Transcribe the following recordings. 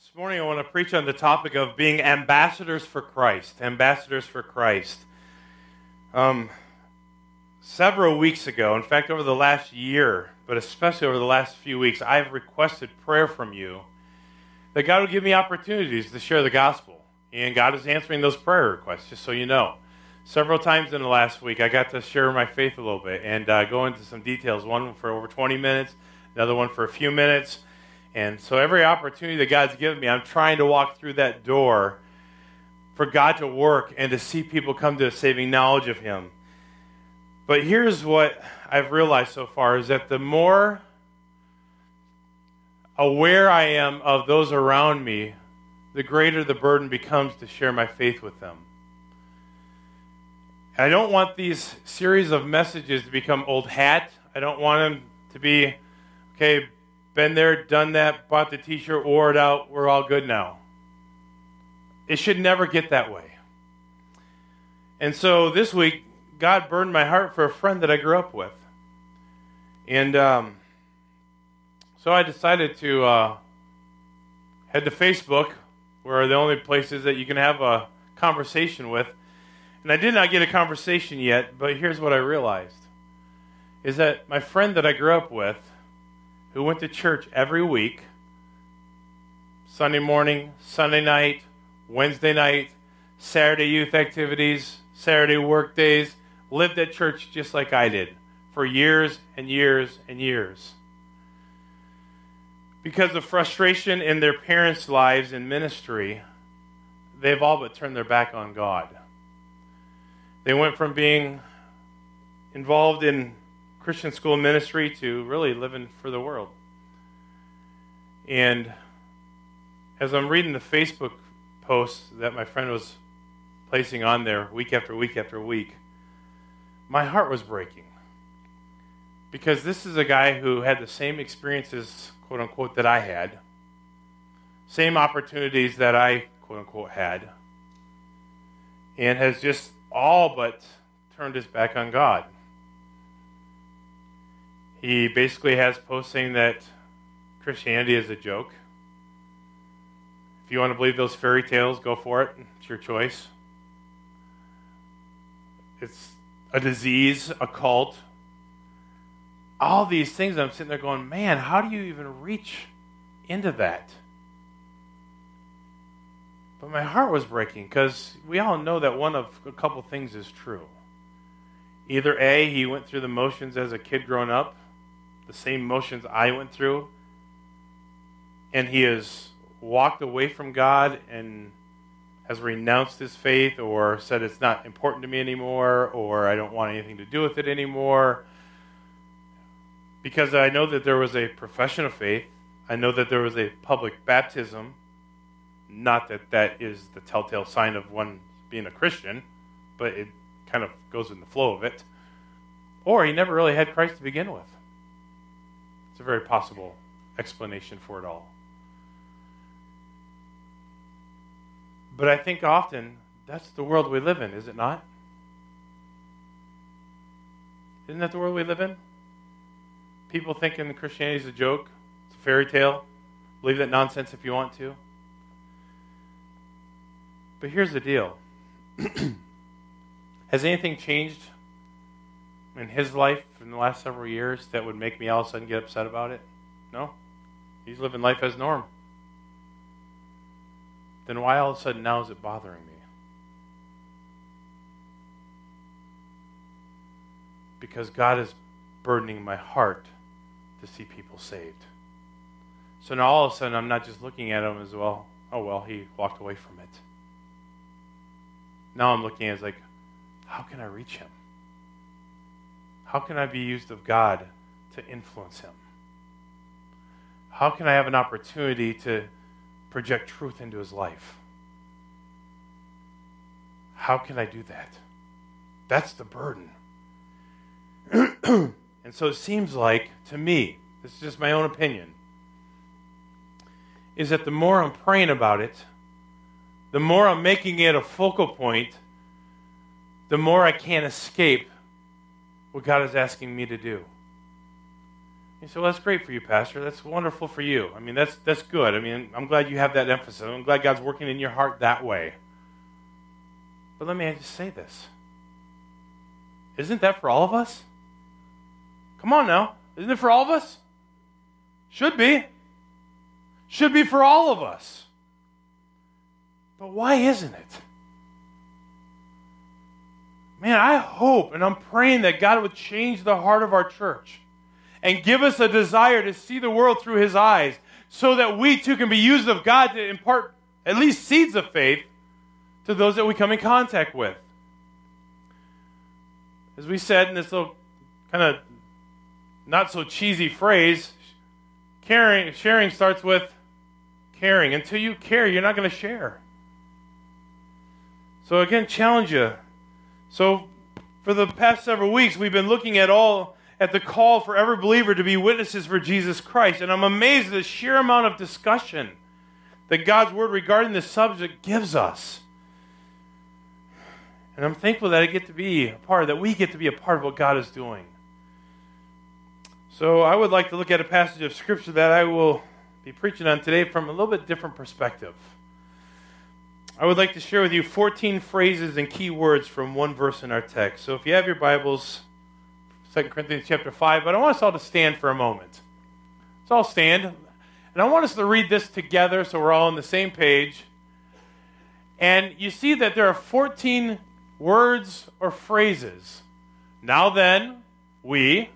This morning I want to preach on the topic of being ambassadors for Christ. Ambassadors for Christ. Um, several weeks ago, in fact, over the last year, but especially over the last few weeks, I've requested prayer from you that God would give me opportunities to share the gospel. And God is answering those prayer requests, just so you know. Several times in the last week, I got to share my faith a little bit and uh, go into some details. One for over 20 minutes, another one for a few minutes. And so every opportunity that God's given me, I'm trying to walk through that door for God to work and to see people come to a saving knowledge of Him. But here's what I've realized so far is that the more aware I am of those around me, the greater the burden becomes to share my faith with them. I don't want these series of messages to become old hat. I don't want them to be, okay, been there, done that, bought the t shirt, wore it out, we're all good now. It should never get that way. And so this week, God burned my heart for a friend that I grew up with. And um, so I decided to uh, head to Facebook, where are the only places that you can have a conversation with. And I did not get a conversation yet, but here's what I realized is that my friend that I grew up with who went to church every week Sunday morning, Sunday night, Wednesday night, Saturday youth activities, Saturday work days, lived at church just like I did for years and years and years. Because of frustration in their parents' lives in ministry, they've all but turned their back on God. They went from being involved in Christian school ministry to really living for the world. And as I'm reading the Facebook posts that my friend was placing on there week after week after week, my heart was breaking. Because this is a guy who had the same experiences, quote unquote, that I had, same opportunities that I, quote unquote, had, and has just all but turned his back on God. He basically has posts saying that Christianity is a joke. If you want to believe those fairy tales, go for it. It's your choice. It's a disease, a cult. All these things, I'm sitting there going, man, how do you even reach into that? But my heart was breaking because we all know that one of a couple things is true. Either A, he went through the motions as a kid growing up, the same motions I went through, and he has walked away from God and has renounced his faith or said it's not important to me anymore or I don't want anything to do with it anymore. Because I know that there was a profession of faith, I know that there was a public baptism. Not that that is the telltale sign of one being a Christian, but it kind of goes in the flow of it. Or he never really had Christ to begin with. It's a very possible explanation for it all. But I think often that's the world we live in, is it not? Isn't that the world we live in? People thinking Christianity is a joke, it's a fairy tale. Believe that nonsense if you want to. But here's the deal Has anything changed in his life in the last several years that would make me all of a sudden get upset about it? No. He's living life as norm. Then why all of a sudden now is it bothering me? Because God is burdening my heart to see people saved. So now all of a sudden I'm not just looking at him as well, oh well, he walked away from it. Now I'm looking at it as like, how can I reach him? How can I be used of God to influence him? How can I have an opportunity to project truth into his life? How can I do that? That's the burden. and so it seems like, to me, this is just my own opinion, is that the more I'm praying about it, the more I'm making it a focal point, the more I can't escape what God is asking me to do. You say, well, that's great for you, Pastor. That's wonderful for you. I mean, that's, that's good. I mean, I'm glad you have that emphasis. I'm glad God's working in your heart that way. But let me just say this. Isn't that for all of us? Come on now. Isn't it for all of us? Should be. Should be for all of us. But why isn't it? Man, I hope and I'm praying that God would change the heart of our church and give us a desire to see the world through His eyes so that we too can be used of God to impart at least seeds of faith to those that we come in contact with. As we said in this little kind of not so cheesy phrase, caring, sharing starts with caring. Until you care, you're not going to share. So, again, challenge you. So, for the past several weeks, we've been looking at all at the call for every believer to be witnesses for Jesus Christ. And I'm amazed at the sheer amount of discussion that God's word regarding this subject gives us. And I'm thankful that I get to be a part, that we get to be a part of what God is doing. So I would like to look at a passage of Scripture that I will be preaching on today from a little bit different perspective. I would like to share with you 14 phrases and key words from one verse in our text. So if you have your Bibles, 2 Corinthians chapter 5, but I want us all to stand for a moment. Let's all stand. And I want us to read this together so we're all on the same page. And you see that there are 14 words or phrases. Now then, we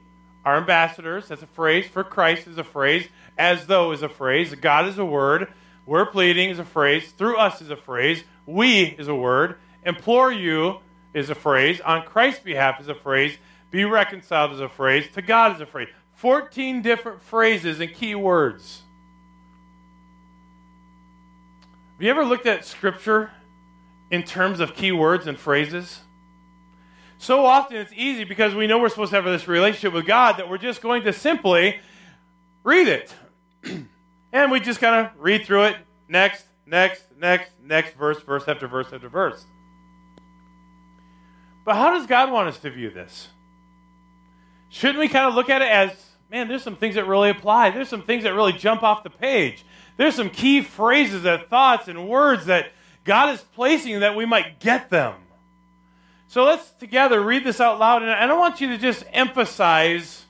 are ambassadors. That's a phrase. For Christ is a phrase. As though is a phrase. God is a word. We're pleading is a phrase. Through us is a phrase. We is a word. Implore you is a phrase. On Christ's behalf is a phrase. Be reconciled is a phrase. To God is a phrase. 14 different phrases and key words. Have you ever looked at Scripture in terms of key words and phrases? So often it's easy because we know we're supposed to have this relationship with God that we're just going to simply read it. and we just kind of read through it next, next, next, next verse, verse after verse after verse. But how does God want us to view this? Shouldn't we kind of look at it as, man, there's some things that really apply. There's some things that really jump off the page. There's some key phrases and thoughts and words that God is placing that we might get them. So let's together read this out loud, and I want you to just emphasize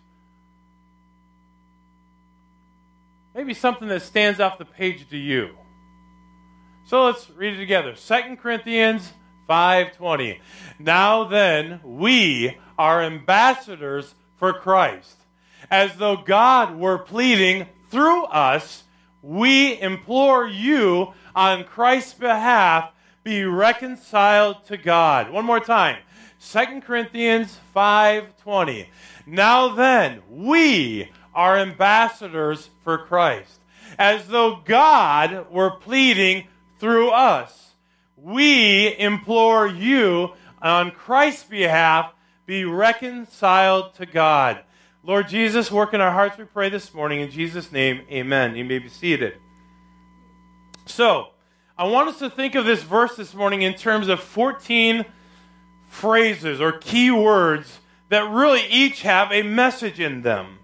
maybe something that stands off the page to you. So let's read it together. 2 Corinthians 5:20. Now then, we are ambassadors for Christ. As though God were pleading through us, we implore you on Christ's behalf, be reconciled to God. One more time. 2 Corinthians 5:20. Now then, we are ambassadors for Christ, as though God were pleading through us. We implore you on Christ's behalf, be reconciled to God. Lord Jesus, work in our hearts, we pray this morning. In Jesus' name, amen. You may be seated. So, I want us to think of this verse this morning in terms of 14 phrases or key words that really each have a message in them.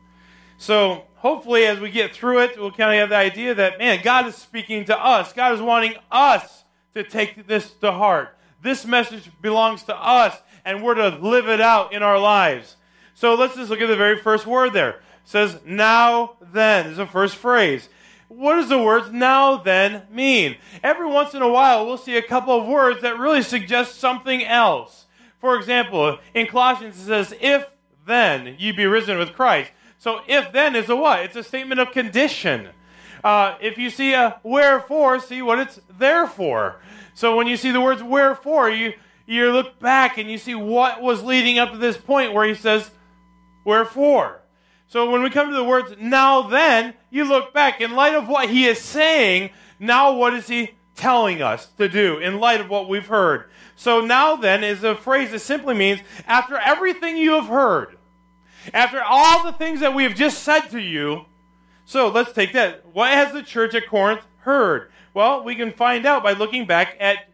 So, hopefully, as we get through it, we'll kind of have the idea that, man, God is speaking to us. God is wanting us to take this to heart. This message belongs to us, and we're to live it out in our lives. So let's just look at the very first word there. It says, now then, is the first phrase. What does the words now then mean? Every once in a while, we'll see a couple of words that really suggest something else. For example, in Colossians, it says, if then ye be risen with Christ. So if then is a what? It's a statement of condition. Uh, if you see a wherefore, see what it's there for. So when you see the words wherefore, you, you look back and you see what was leading up to this point where he says, wherefore. So when we come to the words now then, you look back. In light of what he is saying, now what is he telling us to do in light of what we've heard? So now then is a phrase that simply means after everything you have heard, after all the things that we have just said to you, so let's take that. What has the church at Corinth heard? Well, we can find out by looking back at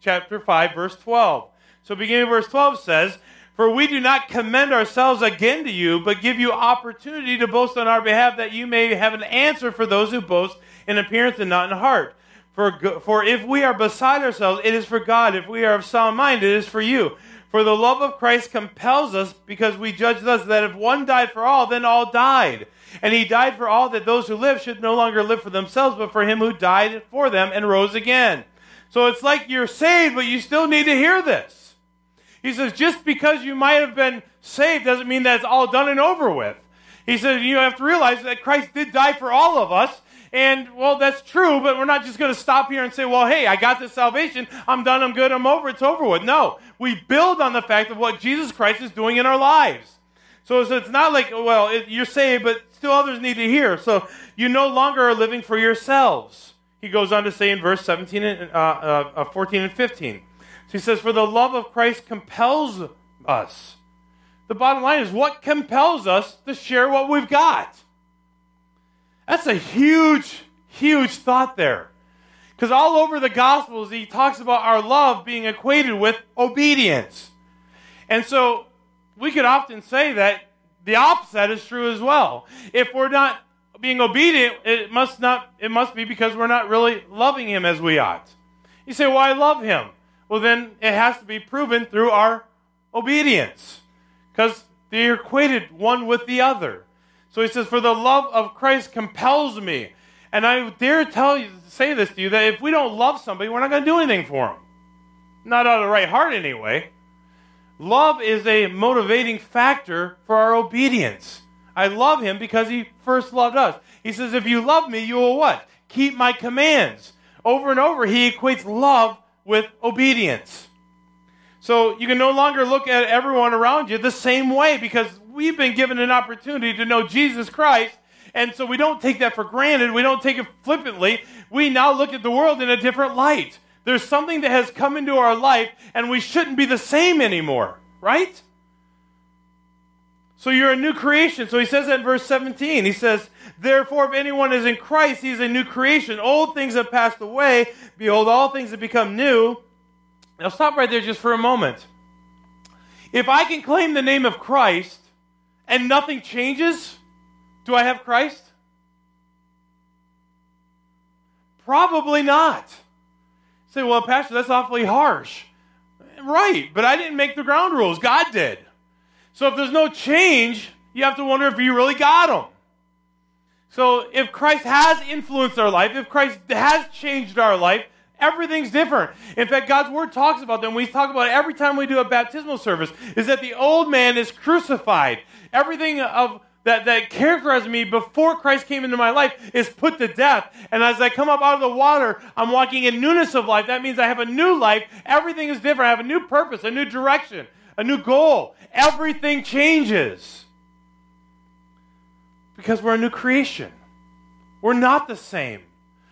chapter 5, verse 12. So beginning of verse 12 says, For we do not commend ourselves again to you, but give you opportunity to boast on our behalf, that you may have an answer for those who boast in appearance and not in heart. For, for if we are beside ourselves, it is for God. If we are of sound mind, it is for you. For the love of Christ compels us, because we judge thus that if one died for all, then all died. And he died for all that those who live should no longer live for themselves, but for him who died for them and rose again. So it's like you're saved, but you still need to hear this. He says, just because you might have been saved doesn't mean that it's all done and over with. He says, you have to realize that Christ did die for all of us. And, well, that's true, but we're not just going to stop here and say, well, hey, I got this salvation. I'm done. I'm good. I'm over. It's over with. No. We build on the fact of what Jesus Christ is doing in our lives. So, so it's not like, well, it, you're saved, but still others need to hear. So you no longer are living for yourselves. He goes on to say in verse 17 and, uh, uh, 14 and 15. So he says, For the love of Christ compels us. The bottom line is what compels us to share what we've got? That's a huge, huge thought there. Because all over the Gospels, he talks about our love being equated with obedience. And so we could often say that the opposite is true as well. If we're not being obedient, it must not it must be because we're not really loving him as we ought. You say, "Well, I love him." well, then it has to be proven through our obedience because they're equated one with the other. So he says, For the love of Christ compels me. And I dare tell you, say this to you, that if we don't love somebody, we're not going to do anything for them. Not out of the right heart, anyway. Love is a motivating factor for our obedience. I love him because he first loved us. He says, If you love me, you will what? Keep my commands. Over and over, he equates love with obedience. So you can no longer look at everyone around you the same way because we've been given an opportunity to know Jesus Christ. And so we don't take that for granted. We don't take it flippantly. We now look at the world in a different light. There's something that has come into our life, and we shouldn't be the same anymore, right? So you're a new creation. So he says that in verse 17. He says, Therefore, if anyone is in Christ, he is a new creation. Old things have passed away. Behold, all things have become new. Now, stop right there just for a moment. If I can claim the name of Christ and nothing changes, do I have Christ? Probably not. say, well, Pastor, that's awfully harsh. Right, but I didn't make the ground rules. God did. So if there's no change, you have to wonder if you really got them. So if Christ has influenced our life, if Christ has changed our life, everything's different. In fact, God's word talks about and we talk about it every time we do a baptismal service, is that the old man is crucified. Everything of that, that characterized me before Christ came into my life is put to death. And as I come up out of the water, I'm walking in newness of life. That means I have a new life. Everything is different. I have a new purpose, a new direction, a new goal. Everything changes because we're a new creation. We're not the same.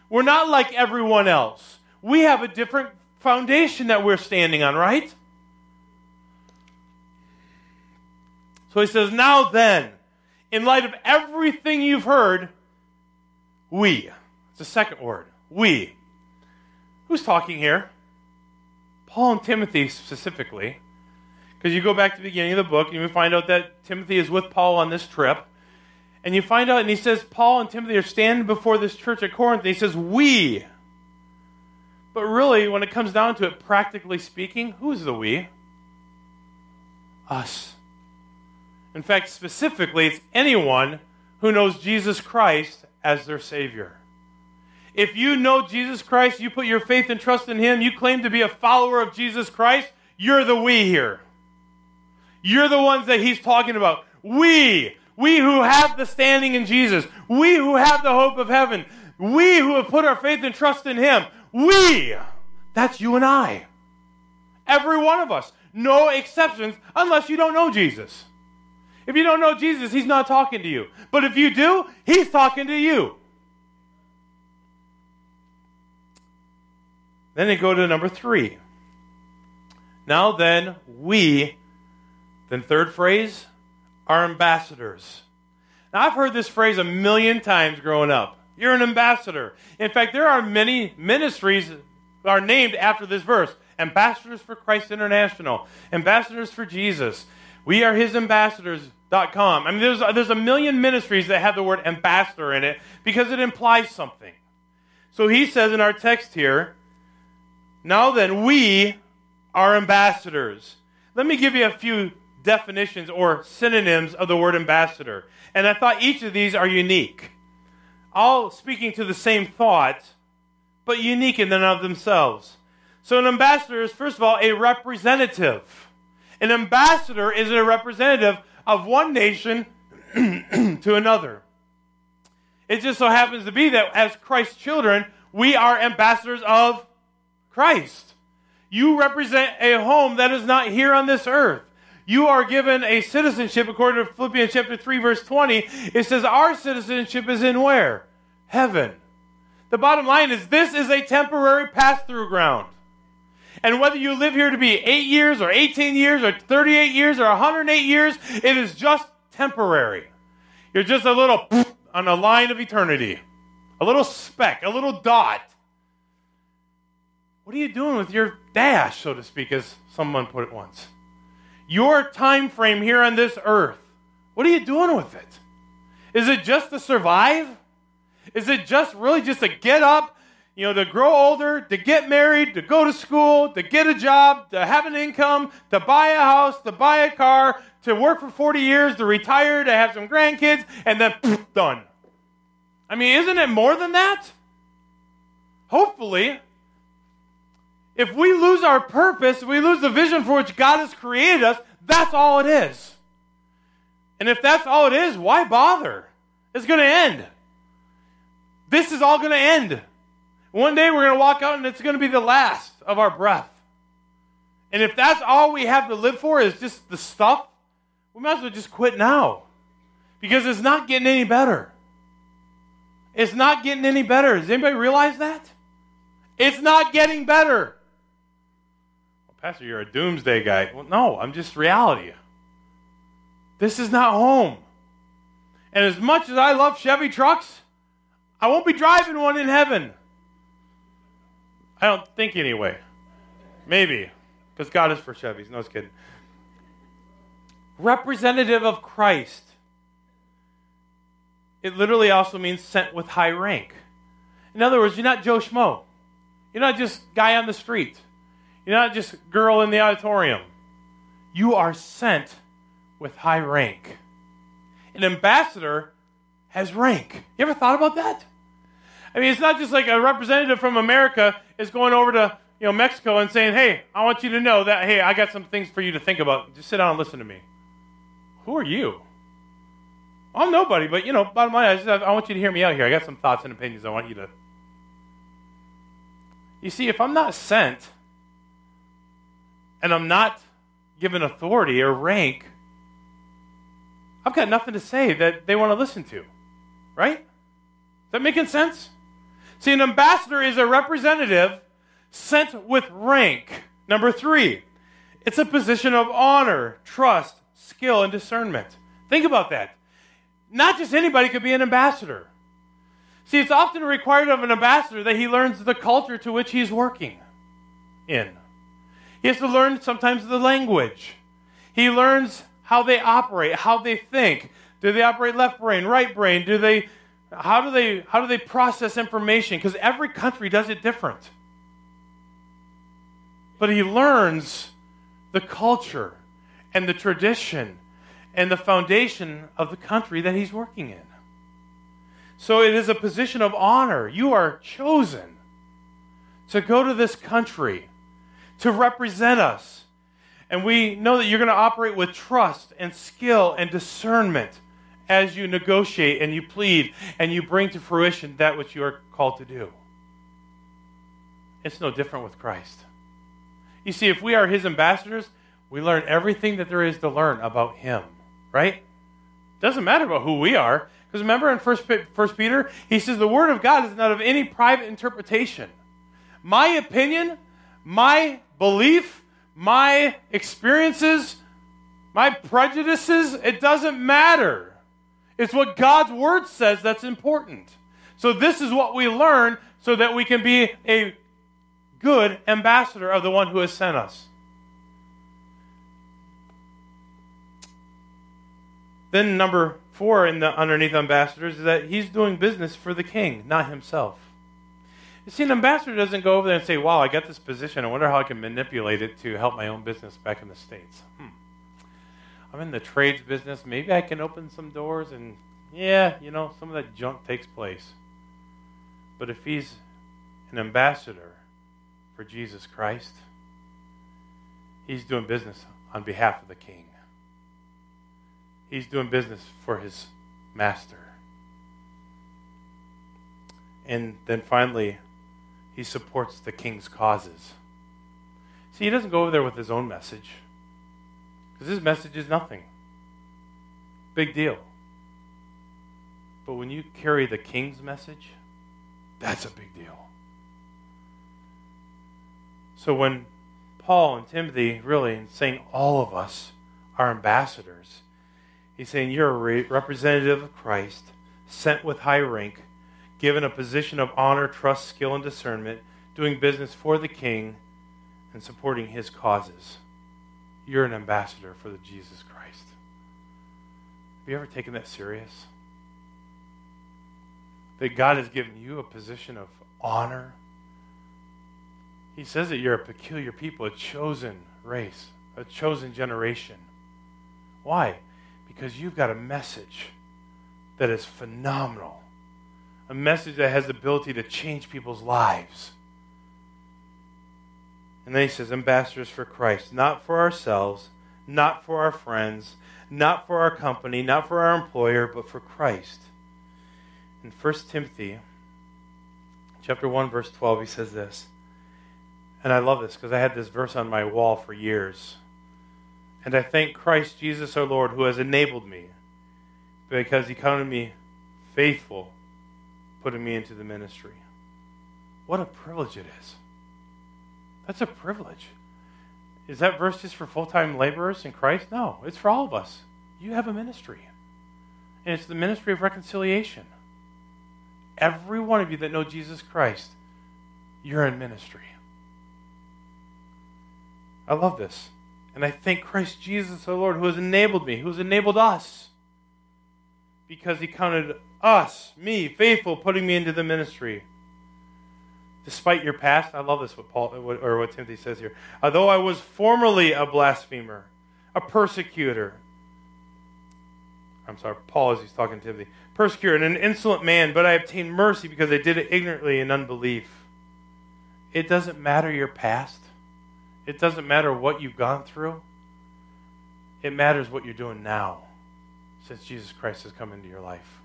We're not like everyone else. We have a different foundation that we're standing on, right? So he says, Now then, in light of everything you've heard, we. It's the second word. We. Who's talking here? Paul and Timothy specifically. Because you go back to the beginning of the book and you find out that Timothy is with Paul on this trip. And you find out, and he says, Paul and Timothy are standing before this church at Corinth, and he says, We. But really, when it comes down to it, practically speaking, who is the we? Us. In fact, specifically, it's anyone who knows Jesus Christ as their Savior. If you know Jesus Christ, you put your faith and trust in Him, you claim to be a follower of Jesus Christ, you're the we here. You're the ones that He's talking about. We we who have the standing in Jesus. We who have the hope of heaven. We who have put our faith and trust in Him. We. That's you and I. Every one of us. No exceptions unless you don't know Jesus. If you don't know Jesus, He's not talking to you. But if you do, He's talking to you. Then they go to number three. Now then, we, then third phrase, are ambassadors. Now, I've heard this phrase a million times growing up. You're an ambassador. In fact, there are many ministries that are named after this verse Ambassadors for Christ International, Ambassadors for Jesus. We are his ambassadors.com. I mean, there's, there's a million ministries that have the word ambassador in it because it implies something. So he says in our text here, now then, we are ambassadors. Let me give you a few definitions or synonyms of the word ambassador. And I thought each of these are unique. All speaking to the same thought, but unique in and of themselves. So, an ambassador is, first of all, a representative. An ambassador is a representative of one nation to another. It just so happens to be that as Christ's children, we are ambassadors of Christ. You represent a home that is not here on this earth. You are given a citizenship according to Philippians chapter 3 verse 20. It says our citizenship is in where? Heaven. The bottom line is this is a temporary pass-through ground. And whether you live here to be 8 years or 18 years or 38 years or 108 years, it is just temporary. You're just a little on a line of eternity. A little speck, a little dot. What are you doing with your dash, so to speak, as someone put it once? Your time frame here on this earth. What are you doing with it? Is it just to survive? Is it just really just to get up, you know, to grow older, to get married, to go to school, to get a job, to have an income, to buy a house, to buy a car, to work for 40 years, to retire, to have some grandkids, and then poof, done? I mean, isn't it more than that? Hopefully, if we lose our purpose, we lose the vision for which God has created us, that's all it is. And if that's all it is, why bother? It's going to end. This is all going to end. One day we're going to walk out and it's going to be the last of our breath. And if that's all we have to live for is just the stuff, we might as well just quit now. Because it's not getting any better. It's not getting any better. Does anybody realize that? It's not getting better. Pastor, you're a doomsday guy. Well, no, I'm just reality. This is not home. And as much as I love Chevy trucks, I won't be driving one in heaven. I don't think anyway. Maybe. Because God is for Chevys. No, I was kidding. Representative of Christ. It literally also means sent with high rank. In other words, you're not Joe Schmo. You're not just guy on the street. You're not just girl in the auditorium. You are sent with high rank. An ambassador has rank. You ever thought about that? I mean, it's not just like a representative from America is going over to you know Mexico and saying, "Hey, I want you to know that hey, I got some things for you to think about. Just sit down and listen to me." Who are you? I'm nobody, but you know, bottom line, I, just, I want you to hear me out here. I got some thoughts and opinions. I want you to. You see, if I'm not sent, and I'm not given authority or rank, I've got nothing to say that they want to listen to. Right? Is that making sense? See, an ambassador is a representative sent with rank. Number three, it's a position of honor, trust, skill, and discernment. Think about that. Not just anybody could be an ambassador. See, it's often required of an ambassador that he learns the culture to which he's working in. He has to learn sometimes the language. He learns how they operate, how they think. Do they operate left brain, right brain? Do they how do they how do they process information? Because every country does it different. But he learns the culture and the tradition and the foundation of the country that he's working in. So it is a position of honor. You are chosen to go to this country to represent us. And we know that you're going to operate with trust and skill and discernment as you negotiate and you plead and you bring to fruition that which you are called to do. It's no different with Christ. You see, if we are his ambassadors, we learn everything that there is to learn about him, right? Doesn't matter about who we are. Because remember in First, First Peter, he says the word of God is not of any private interpretation. My opinion, my belief, my experiences, my prejudices, it doesn't matter. It's what God's word says that's important. So, this is what we learn so that we can be a good ambassador of the one who has sent us. Then number four in the underneath ambassadors is that he's doing business for the king, not himself. You see, an ambassador doesn't go over there and say, Wow, I got this position. I wonder how I can manipulate it to help my own business back in the States. Hmm. I'm in the trades business. Maybe I can open some doors and, yeah, you know, some of that junk takes place. But if he's an ambassador for Jesus Christ, he's doing business on behalf of the king he's doing business for his master. And then finally, he supports the king's causes. See, he doesn't go over there with his own message, because his message is nothing. Big deal. But when you carry the king's message, that's a big deal. So when Paul and Timothy, really, and saying all of us are ambassadors, He's saying you're a representative of Christ, sent with high rank, given a position of honor, trust, skill, and discernment, doing business for the king and supporting his causes. You're an ambassador for the Jesus Christ. Have you ever taken that serious? That God has given you a position of honor. He says that you're a peculiar people, a chosen race, a chosen generation. Why? Because you've got a message that is phenomenal, a message that has the ability to change people's lives. And then he says, ambassadors for Christ, not for ourselves, not for our friends, not for our company, not for our employer, but for Christ. In 1 Timothy chapter 1 verse 12 he says this. And I love this because I had this verse on my wall for years. And I thank Christ Jesus our Lord who has enabled me because he counted me faithful, putting me into the ministry. What a privilege it is. That's a privilege. Is that verse just for full time laborers in Christ? No, it's for all of us. You have a ministry, and it's the ministry of reconciliation. Every one of you that know Jesus Christ, you're in ministry. I love this. And I thank Christ Jesus, our Lord, who has enabled me, who has enabled us. Because he counted us, me, faithful, putting me into the ministry. Despite your past, I love this what Paul or what Timothy says here. Uh, Although I was formerly a blasphemer, a persecutor. I'm sorry, Paul as he's talking to Timothy. Persecutor and an insolent man, but I obtained mercy because I did it ignorantly in unbelief. It doesn't matter your past. It doesn't matter what you've gone through, it matters what you're doing now since Jesus Christ has come into your life.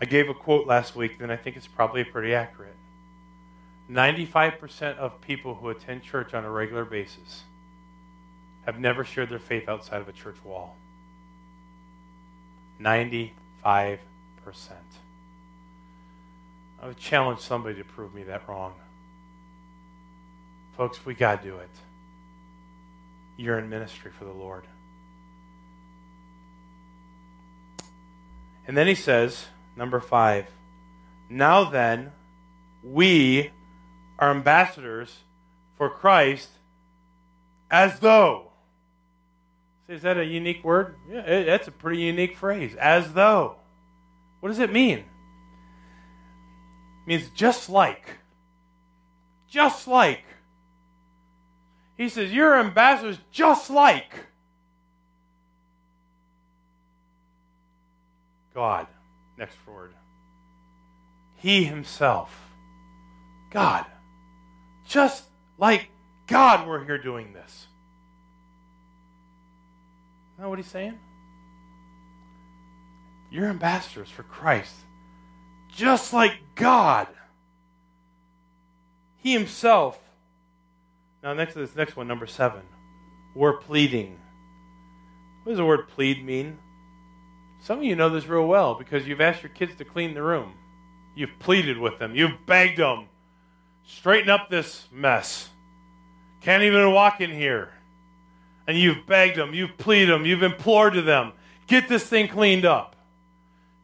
I gave a quote last week, and I think it's probably pretty accurate. 95% of people who attend church on a regular basis have never shared their faith outside of a church wall. 95%. I would challenge somebody to prove me that wrong. Folks, we got to do it. You're in ministry for the Lord. And then he says, number five, now then, we are ambassadors for Christ as though. Is that a unique word? Yeah, that's a pretty unique phrase. As though. What does it mean? It means just like. Just like. He says, You're ambassadors just like God. Next word. He himself. God. Just like God, we're here doing this. You know what he's saying? You're ambassadors for Christ. Just like God. He himself now, next to this next one, number seven, we're pleading. What does the word plead mean? Some of you know this real well because you've asked your kids to clean the room. You've pleaded with them. You've begged them. Straighten up this mess. Can't even walk in here. And you've begged them. You've pleaded them. You've implored to them. Get this thing cleaned up.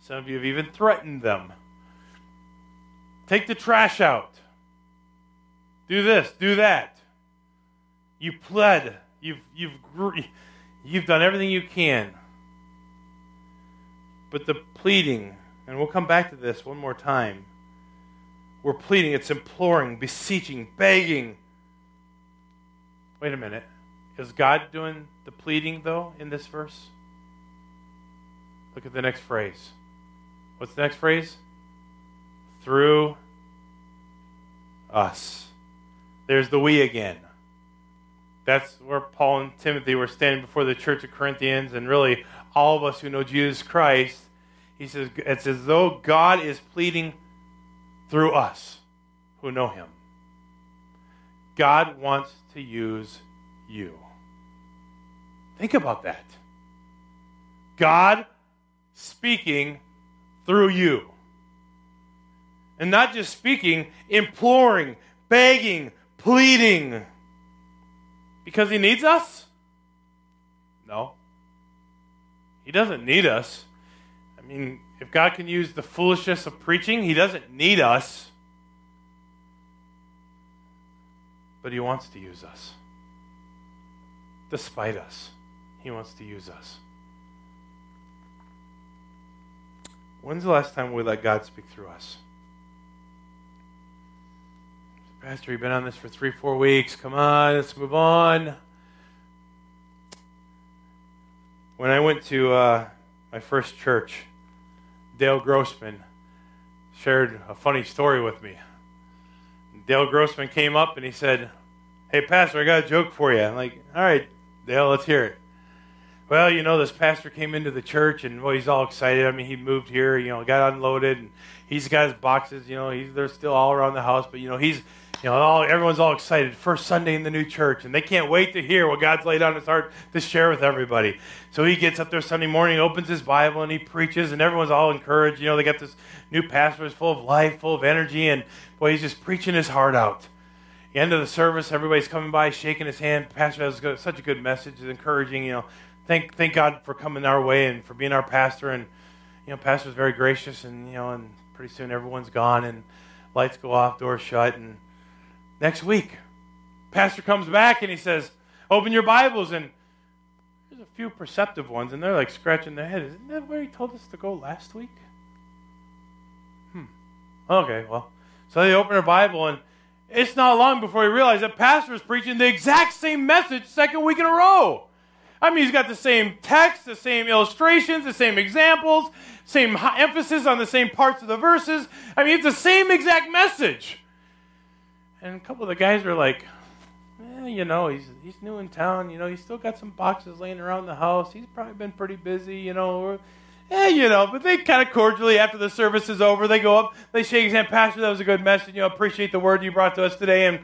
Some of you have even threatened them. Take the trash out. do this, do that. You pled. You've, you've, you've done everything you can. But the pleading, and we'll come back to this one more time. We're pleading, it's imploring, beseeching, begging. Wait a minute. Is God doing the pleading, though, in this verse? Look at the next phrase. What's the next phrase? Through us. There's the we again. That's where Paul and Timothy were standing before the church of Corinthians, and really all of us who know Jesus Christ. He says it's as though God is pleading through us who know Him. God wants to use you. Think about that. God speaking through you. And not just speaking, imploring, begging, pleading. Because he needs us? No. He doesn't need us. I mean, if God can use the foolishness of preaching, he doesn't need us. But he wants to use us. Despite us, he wants to use us. When's the last time we let God speak through us? Pastor, you've been on this for three, four weeks. Come on, let's move on. When I went to uh, my first church, Dale Grossman shared a funny story with me. Dale Grossman came up and he said, Hey, Pastor, I got a joke for you. I'm like, All right, Dale, let's hear it well, you know, this pastor came into the church and well, he's all excited. I mean, he moved here, you know, got unloaded, and he's got his boxes. You know, he's they're still all around the house, but you know, he's you know, all everyone's all excited. First Sunday in the new church, and they can't wait to hear what God's laid on his heart to share with everybody. So he gets up there Sunday morning, opens his Bible, and he preaches, and everyone's all encouraged. You know, they got this new pastor who's full of life, full of energy, and boy, he's just preaching his heart out. The end of the service, everybody's coming by, shaking his hand. Pastor has such a good message, it's encouraging. You know, thank thank God for coming our way and for being our pastor. And you know, pastor's very gracious, and you know, and pretty soon everyone's gone and lights go off, doors shut, and next week, pastor comes back and he says, "Open your Bibles." And there's a few perceptive ones, and they're like scratching their head. Isn't that where he told us to go last week? Hmm. Okay, well, so they open their Bible and. It's not long before we realize that pastor is preaching the exact same message second week in a row. I mean, he's got the same text, the same illustrations, the same examples, same emphasis on the same parts of the verses. I mean, it's the same exact message. And a couple of the guys are like, eh, you know, he's, he's new in town. You know, he's still got some boxes laying around the house. He's probably been pretty busy, you know. Eh, you know, but they kind of cordially, after the service is over, they go up, they shake his hand, Pastor, that was a good message. You know, appreciate the word you brought to us today. And,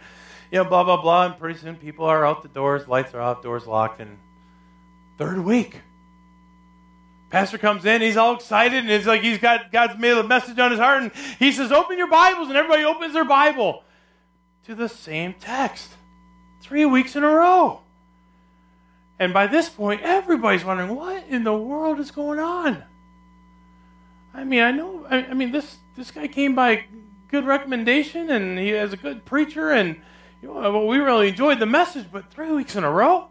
you know, blah, blah, blah. And pretty soon people are out the doors, lights are off, doors locked, and Third week. Pastor comes in, he's all excited, and it's like he's got God's made a message on his heart, and he says, Open your Bibles, and everybody opens their Bible to the same text. Three weeks in a row. And by this point, everybody's wondering, what in the world is going on? I mean, I know, I, mean, this, this guy came by good recommendation, and he has a good preacher, and you know, well, we really enjoyed the message, but three weeks in a row?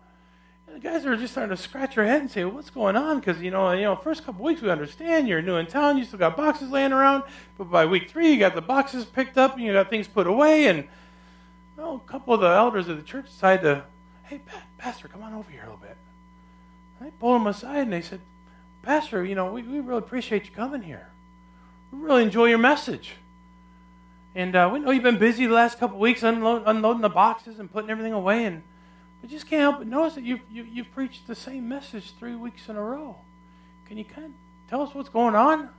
the guys are just starting to scratch their head and say, "What's going on?" Because you know, you know, first couple weeks we understand you're new in town, you still got boxes laying around, but by week three you got the boxes picked up and you got things put away, and well, a couple of the elders of the church decided to, "Hey, Pastor, come on over here a little bit." And they pulled him aside and they said, "Pastor, you know, we, we really appreciate you coming here. We really enjoy your message." And uh, we know you've been busy the last couple of weeks unload, unloading the boxes and putting everything away, and I just can't help but notice that you've, you, you have preached the same message three weeks in a row. Can you kind of tell us what's going on?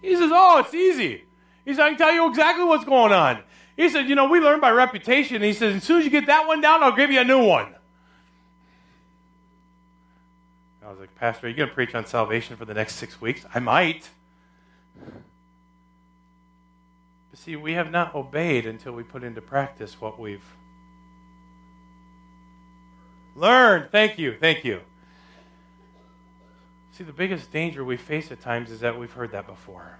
He says, Oh, it's easy. He said, I can tell you exactly what's going on. He said, You know, we learn by reputation. He says, As soon as you get that one down, I'll give you a new one. I was like, Pastor, are you going to preach on salvation for the next six weeks? I might. But see, we have not obeyed until we put into practice what we've learned. Thank you. Thank you. See, the biggest danger we face at times is that we've heard that before.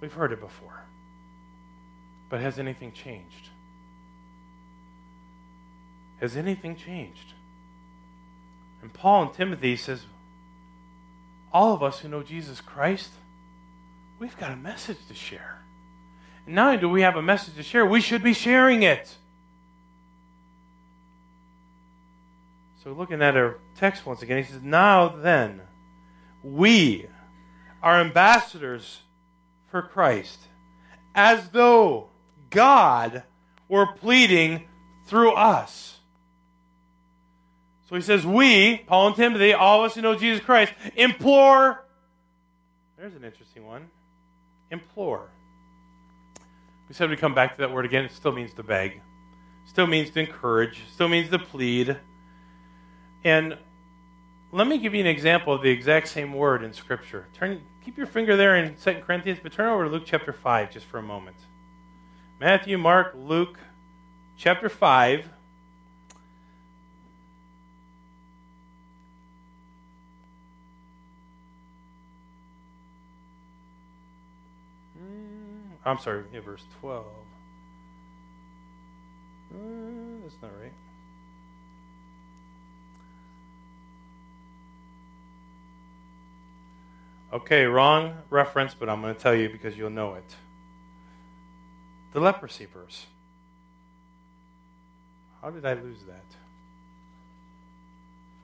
We've heard it before. But has anything changed? Has anything changed? And Paul and Timothy says, all of us who know Jesus Christ, we've got a message to share. And not only do we have a message to share, we should be sharing it. So, looking at our text once again, he says, Now then, we are ambassadors for Christ, as though God were pleading through us. So he says, We, Paul and Timothy, all of us who know Jesus Christ, implore. There's an interesting one. Implore. We said we come back to that word again. It still means to beg, still means to encourage, still means to plead. And let me give you an example of the exact same word in Scripture. Turn, keep your finger there in 2 Corinthians, but turn over to Luke chapter 5 just for a moment. Matthew, Mark, Luke, chapter 5. Hmm, I'm sorry, yeah, verse 12. Uh, that's not right. Okay, wrong reference, but I'm going to tell you because you'll know it. The leprosy verse. How did I lose that?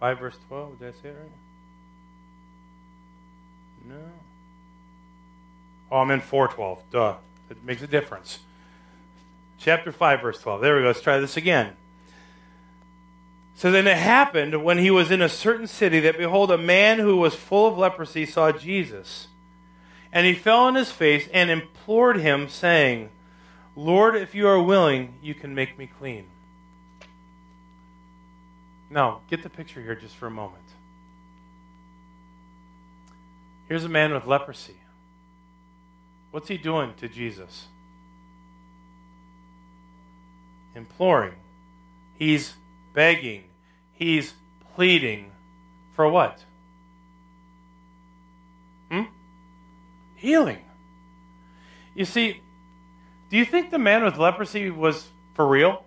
5 verse 12, did I say it right? No. Oh, I'm in 412. Duh. It makes a difference. Chapter 5, verse 12. There we go. Let's try this again. So then it happened when he was in a certain city that behold, a man who was full of leprosy saw Jesus. And he fell on his face and implored him, saying, Lord, if you are willing, you can make me clean. Now, get the picture here just for a moment. Here's a man with leprosy. What's he doing to Jesus? Imploring. He's begging. He's pleading for what? Hmm? Healing. You see, do you think the man with leprosy was for real?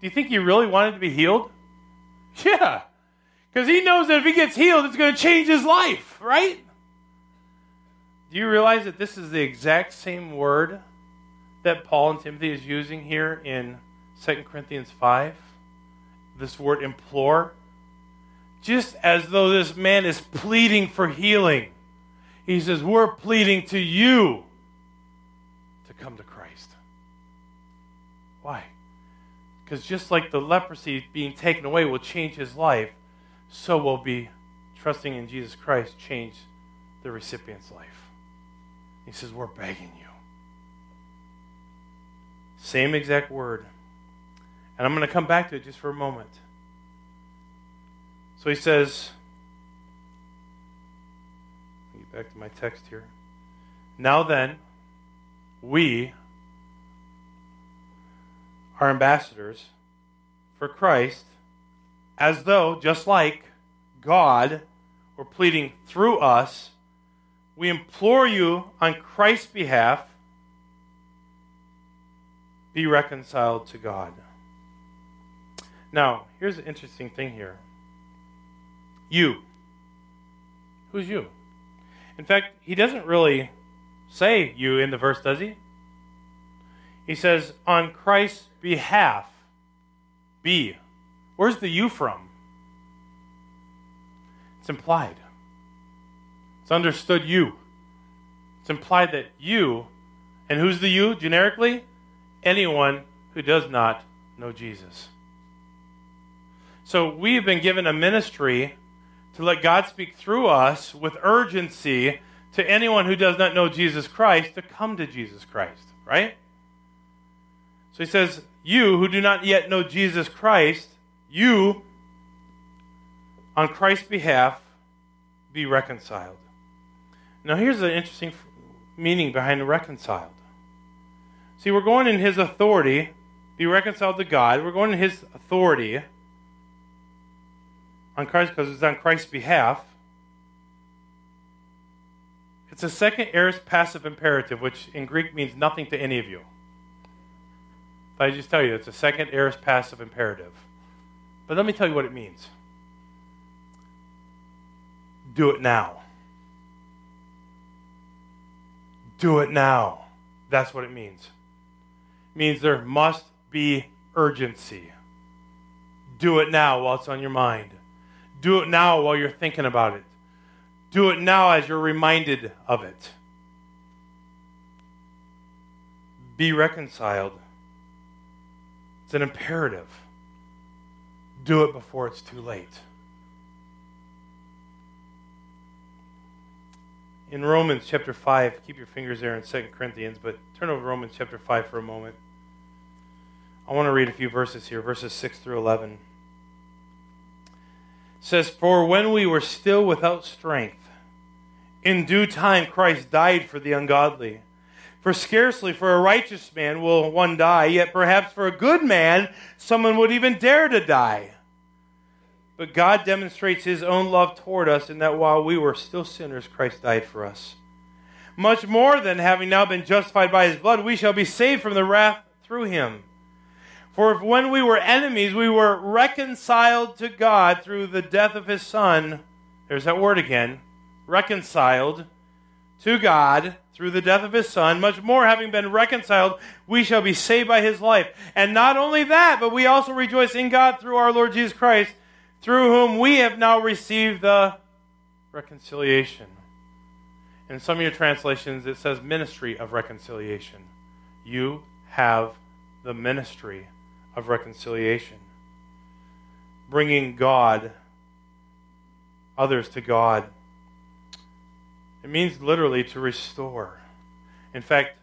Do you think he really wanted to be healed? Yeah. Because he knows that if he gets healed, it's going to change his life, right? Do you realize that this is the exact same word that Paul and Timothy is using here in 2 Corinthians 5? This word implore. Just as though this man is pleading for healing. He says, We're pleading to you to come to Christ. Why? Because just like the leprosy being taken away will change his life, so will be trusting in Jesus Christ change the recipient's life. He says, We're begging you. Same exact word. And I'm going to come back to it just for a moment. So he says, get back to my text here. Now then, we are ambassadors for Christ, as though, just like God were pleading through us, we implore you on Christ's behalf, be reconciled to God. Now, here's the interesting thing here. You. Who's you? In fact, he doesn't really say you in the verse, does he? He says, on Christ's behalf, be. Where's the you from? It's implied. It's understood you. It's implied that you, and who's the you generically? Anyone who does not know Jesus. So we have been given a ministry to let God speak through us with urgency to anyone who does not know Jesus Christ to come to Jesus Christ, right? So he says, You who do not yet know Jesus Christ, you, on Christ's behalf, be reconciled. Now, here's an interesting meaning behind reconciled. See, we're going in his authority, be reconciled to God. We're going in his authority on Christ because it's on Christ's behalf. It's a second aorist passive imperative, which in Greek means nothing to any of you. But I just tell you, it's a second aorist passive imperative. But let me tell you what it means. Do it now. Do it now. That's what it means. It means there must be urgency. Do it now while it's on your mind. Do it now while you're thinking about it. Do it now as you're reminded of it. Be reconciled. It's an imperative. Do it before it's too late. In Romans chapter 5, keep your fingers there in 2 Corinthians, but turn over Romans chapter 5 for a moment. I want to read a few verses here, verses 6 through 11. It says, For when we were still without strength, in due time Christ died for the ungodly. For scarcely for a righteous man will one die, yet perhaps for a good man someone would even dare to die. But God demonstrates his own love toward us in that while we were still sinners, Christ died for us. Much more than having now been justified by his blood, we shall be saved from the wrath through him. For if when we were enemies, we were reconciled to God through the death of his Son, there's that word again, reconciled to God through the death of his Son, much more having been reconciled, we shall be saved by his life. And not only that, but we also rejoice in God through our Lord Jesus Christ through whom we have now received the reconciliation. In some of your translations, it says ministry of reconciliation. You have the ministry of reconciliation, bringing God, others to God. It means literally to restore. In fact,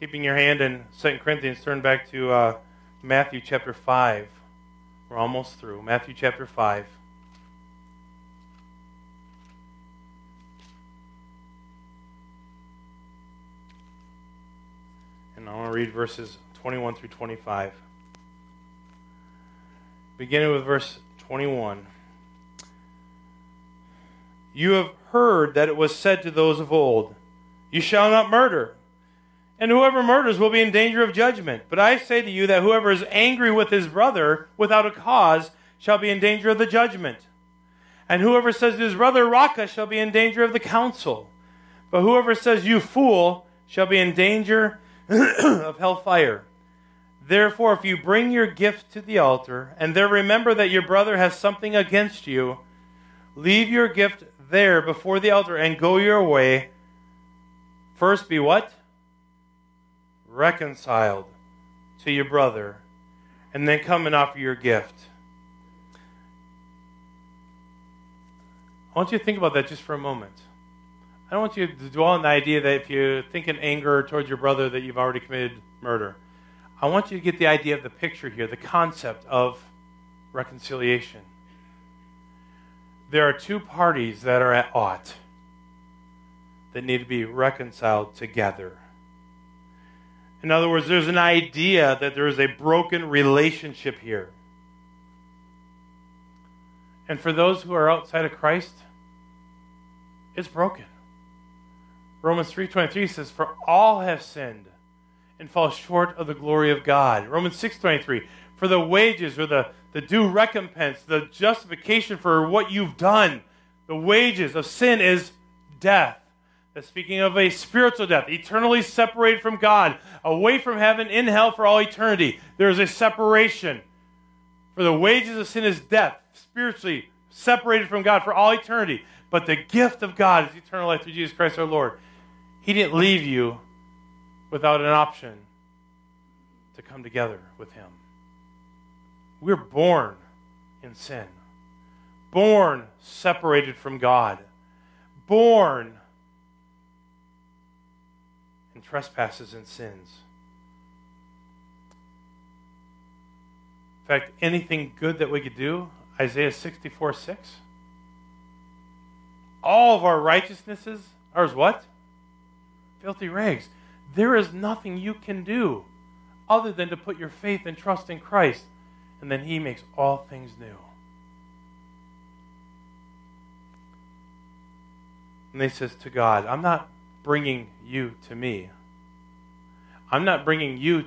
keeping your hand in 2 Corinthians, turn back to uh, Matthew chapter 5. We're almost through. Matthew chapter 5. And I want to read verses 21 through 25. Beginning with verse 21. You have heard that it was said to those of old, You shall not murder and whoever murders will be in danger of judgment. But I say to you that whoever is angry with his brother without a cause shall be in danger of the judgment. And whoever says to his brother, Raca, shall be in danger of the council. But whoever says, You fool, shall be in danger of hellfire. Therefore, if you bring your gift to the altar, and there remember that your brother has something against you, leave your gift there before the altar and go your way. First be what? reconciled to your brother, and then come and offer your gift. I want you to think about that just for a moment. I don't want you to dwell on the idea that if you think in anger towards your brother that you've already committed murder. I want you to get the idea of the picture here, the concept of reconciliation. There are two parties that are at odds that need to be reconciled together. In other words, there's an idea that there is a broken relationship here. And for those who are outside of Christ, it's broken. Romans 3:23 says for all have sinned and fall short of the glory of God. Romans 6:23 for the wages or the, the due recompense, the justification for what you've done, the wages of sin is death. That's speaking of a spiritual death, eternally separated from God, away from heaven, in hell for all eternity. There is a separation. For the wages of sin is death, spiritually separated from God for all eternity. But the gift of God is eternal life through Jesus Christ our Lord. He didn't leave you without an option to come together with Him. We're born in sin, born separated from God, born in trespasses and sins. In fact, anything good that we could do, Isaiah 64 6. All of our righteousnesses are as what? Filthy rags. There is nothing you can do other than to put your faith and trust in Christ, and then He makes all things new. And he says to God, I'm not bringing you to me. I'm not bringing you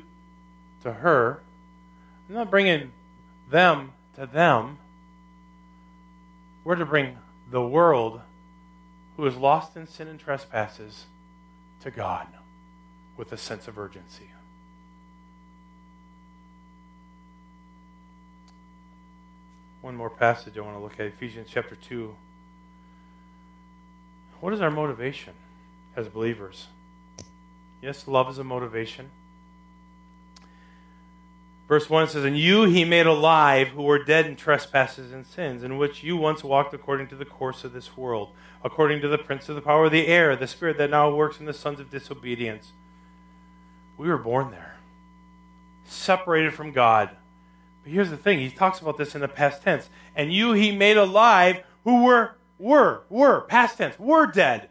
to her. I'm not bringing them to them. We're to bring the world who is lost in sin and trespasses to God with a sense of urgency. One more passage I want to look at Ephesians chapter 2. What is our motivation as believers? Yes, love is a motivation. Verse 1 says, And you he made alive who were dead in trespasses and sins, in which you once walked according to the course of this world, according to the prince of the power of the air, the spirit that now works in the sons of disobedience. We were born there, separated from God. Here's the thing he talks about this in the past tense. And you he made alive who were, were, were, past tense, were dead,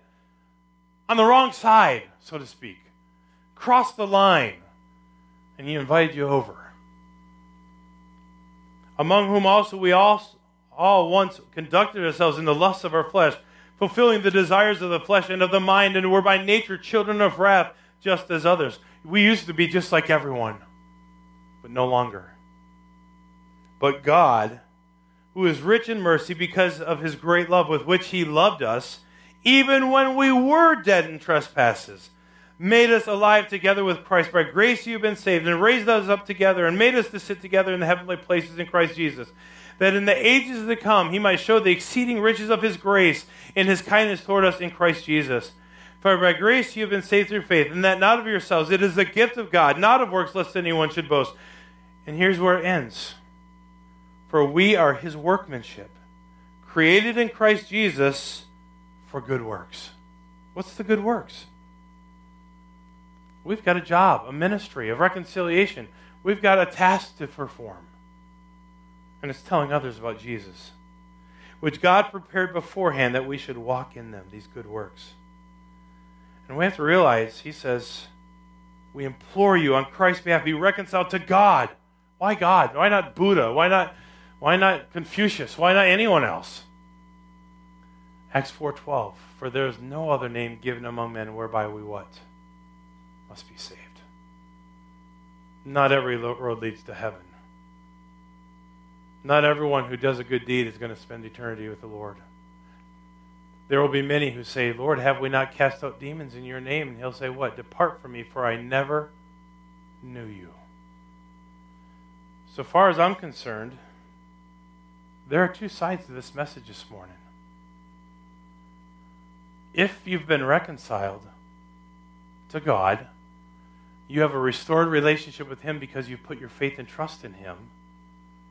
on the wrong side, so to speak. Crossed the line, and he invited you over among whom also we all, all once conducted ourselves in the lusts of our flesh, fulfilling the desires of the flesh and of the mind, and were by nature children of wrath, just as others. We used to be just like everyone, but no longer. But God, who is rich in mercy because of his great love with which he loved us, even when we were dead in trespasses, made us alive together with Christ. By grace you have been saved, and raised us up together, and made us to sit together in the heavenly places in Christ Jesus, that in the ages to come he might show the exceeding riches of his grace in his kindness toward us in Christ Jesus. For by grace you have been saved through faith, and that not of yourselves. It is the gift of God, not of works, lest anyone should boast. And here's where it ends. For we are his workmanship, created in Christ Jesus for good works. What's the good works? We've got a job, a ministry of reconciliation. We've got a task to perform. And it's telling others about Jesus, which God prepared beforehand that we should walk in them, these good works. And we have to realize, he says, we implore you on Christ's behalf, be reconciled to God. Why God? Why not Buddha? Why not, why not Confucius? Why not anyone else? Acts 4.12, for there is no other name given among men whereby we what? must be saved. Not every road leads to heaven. Not everyone who does a good deed is going to spend eternity with the Lord. There will be many who say, Lord, have we not cast out demons in your name? And he'll say, What? Depart from me, for I never knew you. So far as I'm concerned, there are two sides to this message this morning. If you've been reconciled to God, you have a restored relationship with Him because you've put your faith and trust in Him.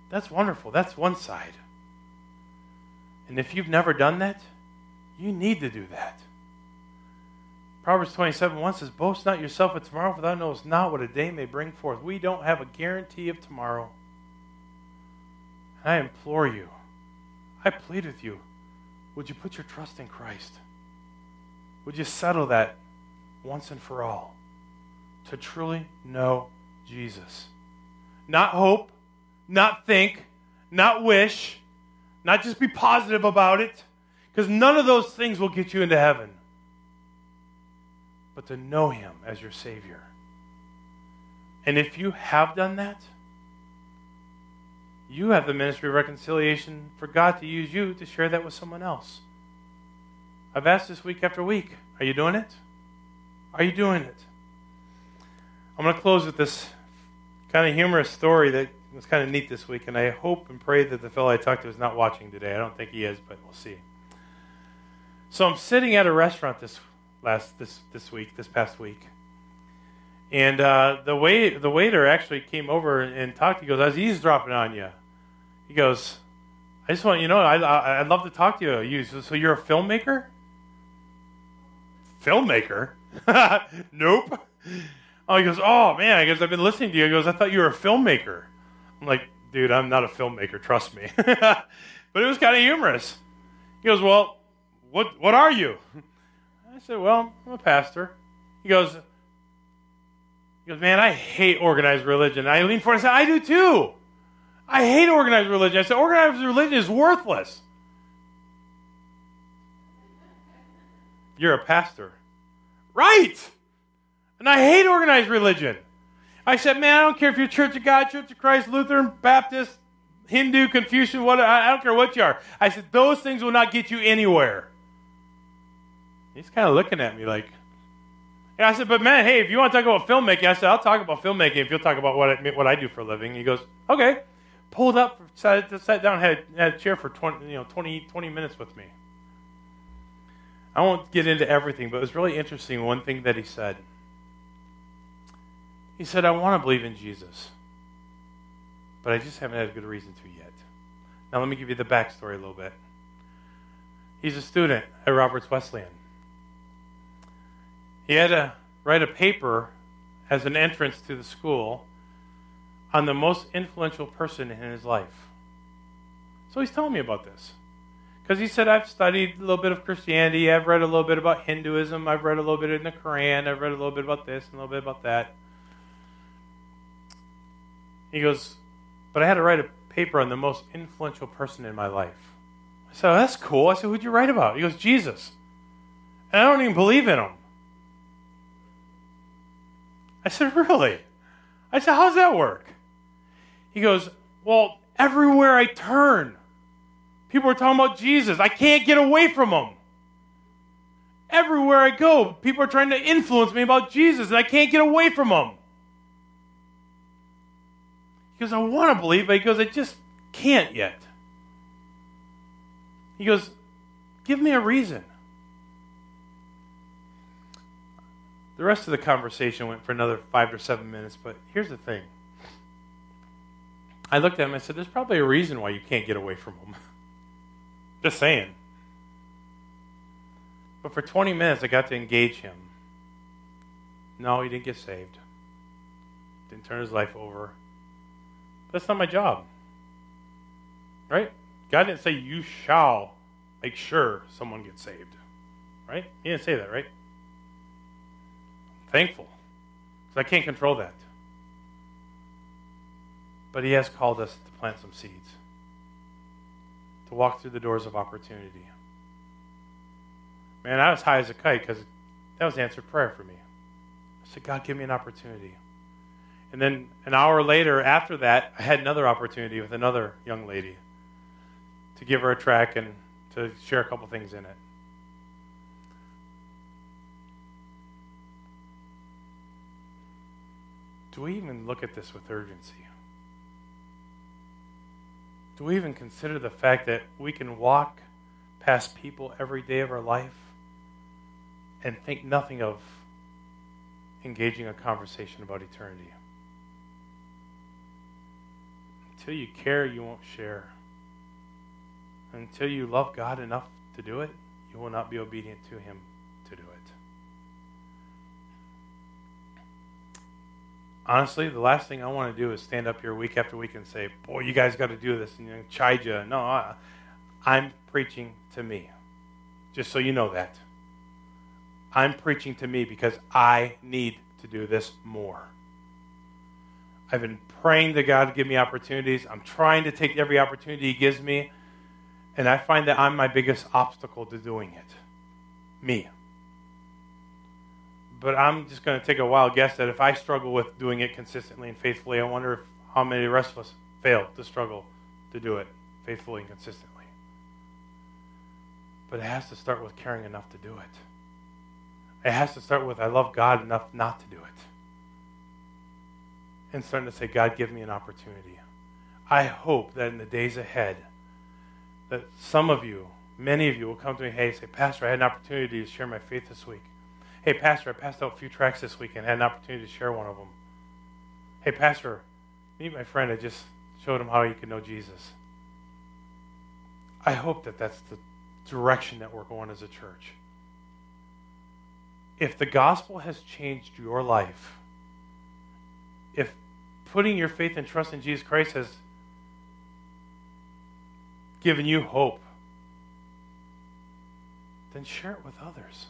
That's wonderful. That's one side. And if you've never done that, you need to do that. Proverbs 27 1 says, Boast not yourself of tomorrow, for thou knowest not what a day may bring forth. We don't have a guarantee of tomorrow. I implore you, I plead with you, would you put your trust in Christ? Would you settle that once and for all? to truly know Jesus. Not hope, not think, not wish, not just be positive about it, because none of those things will get you into heaven. But to know Him as your Savior. And if you have done that, you have the ministry of reconciliation for God to use you to share that with someone else. I've asked this week after week Are you doing it? Are you doing it? I'm going to close with this kind of humorous story that was kind of neat this week, and I hope and pray that the fellow I talked to is not watching today. I don't think he is, but we'll see. So I'm sitting at a restaurant this last this this week, this past week, and uh, the wait the waiter actually came over and talked. He goes, "I was eavesdropping on you." He goes, "I just want you know, I, I I'd love to talk to you. You so you're a filmmaker? Filmmaker? nope." Oh, he goes, oh man, I guess I've been listening to you. He goes, I thought you were a filmmaker. I'm like, dude, I'm not a filmmaker, trust me. but it was kind of humorous. He goes, well, what what are you? I said, well, I'm a pastor. He goes, he goes, man, I hate organized religion. I lean forward and said, I do too. I hate organized religion. I said, organized religion is worthless. You're a pastor. Right. And I hate organized religion. I said, man, I don't care if you're Church of God, Church of Christ, Lutheran, Baptist, Hindu, Confucian, what I don't care what you are. I said, those things will not get you anywhere. He's kind of looking at me like, and I said, but man, hey, if you want to talk about filmmaking, I said, I'll talk about filmmaking if you'll talk about what I, what I do for a living. He goes, okay. Pulled up, sat, sat down, had, had a chair for 20, you know, 20, 20 minutes with me. I won't get into everything, but it was really interesting one thing that he said. He said, I want to believe in Jesus, but I just haven't had a good reason to yet. Now, let me give you the backstory a little bit. He's a student at Roberts Wesleyan. He had to write a paper as an entrance to the school on the most influential person in his life. So he's telling me about this. Because he said, I've studied a little bit of Christianity, I've read a little bit about Hinduism, I've read a little bit in the Quran, I've read a little bit about this and a little bit about that. He goes, But I had to write a paper on the most influential person in my life. I said, oh, That's cool. I said, Who'd you write about? He goes, Jesus. And I don't even believe in him. I said, Really? I said, How's that work? He goes, Well, everywhere I turn, people are talking about Jesus. I can't get away from him. Everywhere I go, people are trying to influence me about Jesus, and I can't get away from him. He goes, I want to believe, but he goes, I just can't yet. He goes, Give me a reason. The rest of the conversation went for another five to seven minutes, but here's the thing. I looked at him and said, There's probably a reason why you can't get away from him. Just saying. But for 20 minutes, I got to engage him. No, he didn't get saved, didn't turn his life over. That's not my job. Right? God didn't say, You shall make sure someone gets saved. Right? He didn't say that, right? Thankful because I can't control that. But He has called us to plant some seeds, to walk through the doors of opportunity. Man, I was high as a kite because that was answered prayer for me. I said, God, give me an opportunity. And then an hour later, after that, I had another opportunity with another young lady to give her a track and to share a couple things in it. Do we even look at this with urgency? Do we even consider the fact that we can walk past people every day of our life and think nothing of engaging a conversation about eternity? Until you care, you won't share. Until you love God enough to do it, you will not be obedient to Him to do it. Honestly, the last thing I want to do is stand up here week after week and say, "Boy, you guys got to do this," and you know, chide you. No, I, I'm preaching to me. Just so you know that. I'm preaching to me because I need to do this more. I've been praying to God to give me opportunities. I'm trying to take every opportunity He gives me. And I find that I'm my biggest obstacle to doing it. Me but I'm just going to take a wild guess that if I struggle with doing it consistently and faithfully, I wonder if how many of the rest of us fail to struggle to do it faithfully and consistently. But it has to start with caring enough to do it. It has to start with I love God enough not to do it. And starting to say, God, give me an opportunity. I hope that in the days ahead, that some of you, many of you, will come to me, hey, say, Pastor, I had an opportunity to share my faith this week. Hey, Pastor, I passed out a few tracks this weekend. Had an opportunity to share one of them. Hey, Pastor, meet my friend. I just showed him how you can know Jesus. I hope that that's the direction that we're going as a church. If the gospel has changed your life, if putting your faith and trust in Jesus Christ has given you hope, then share it with others.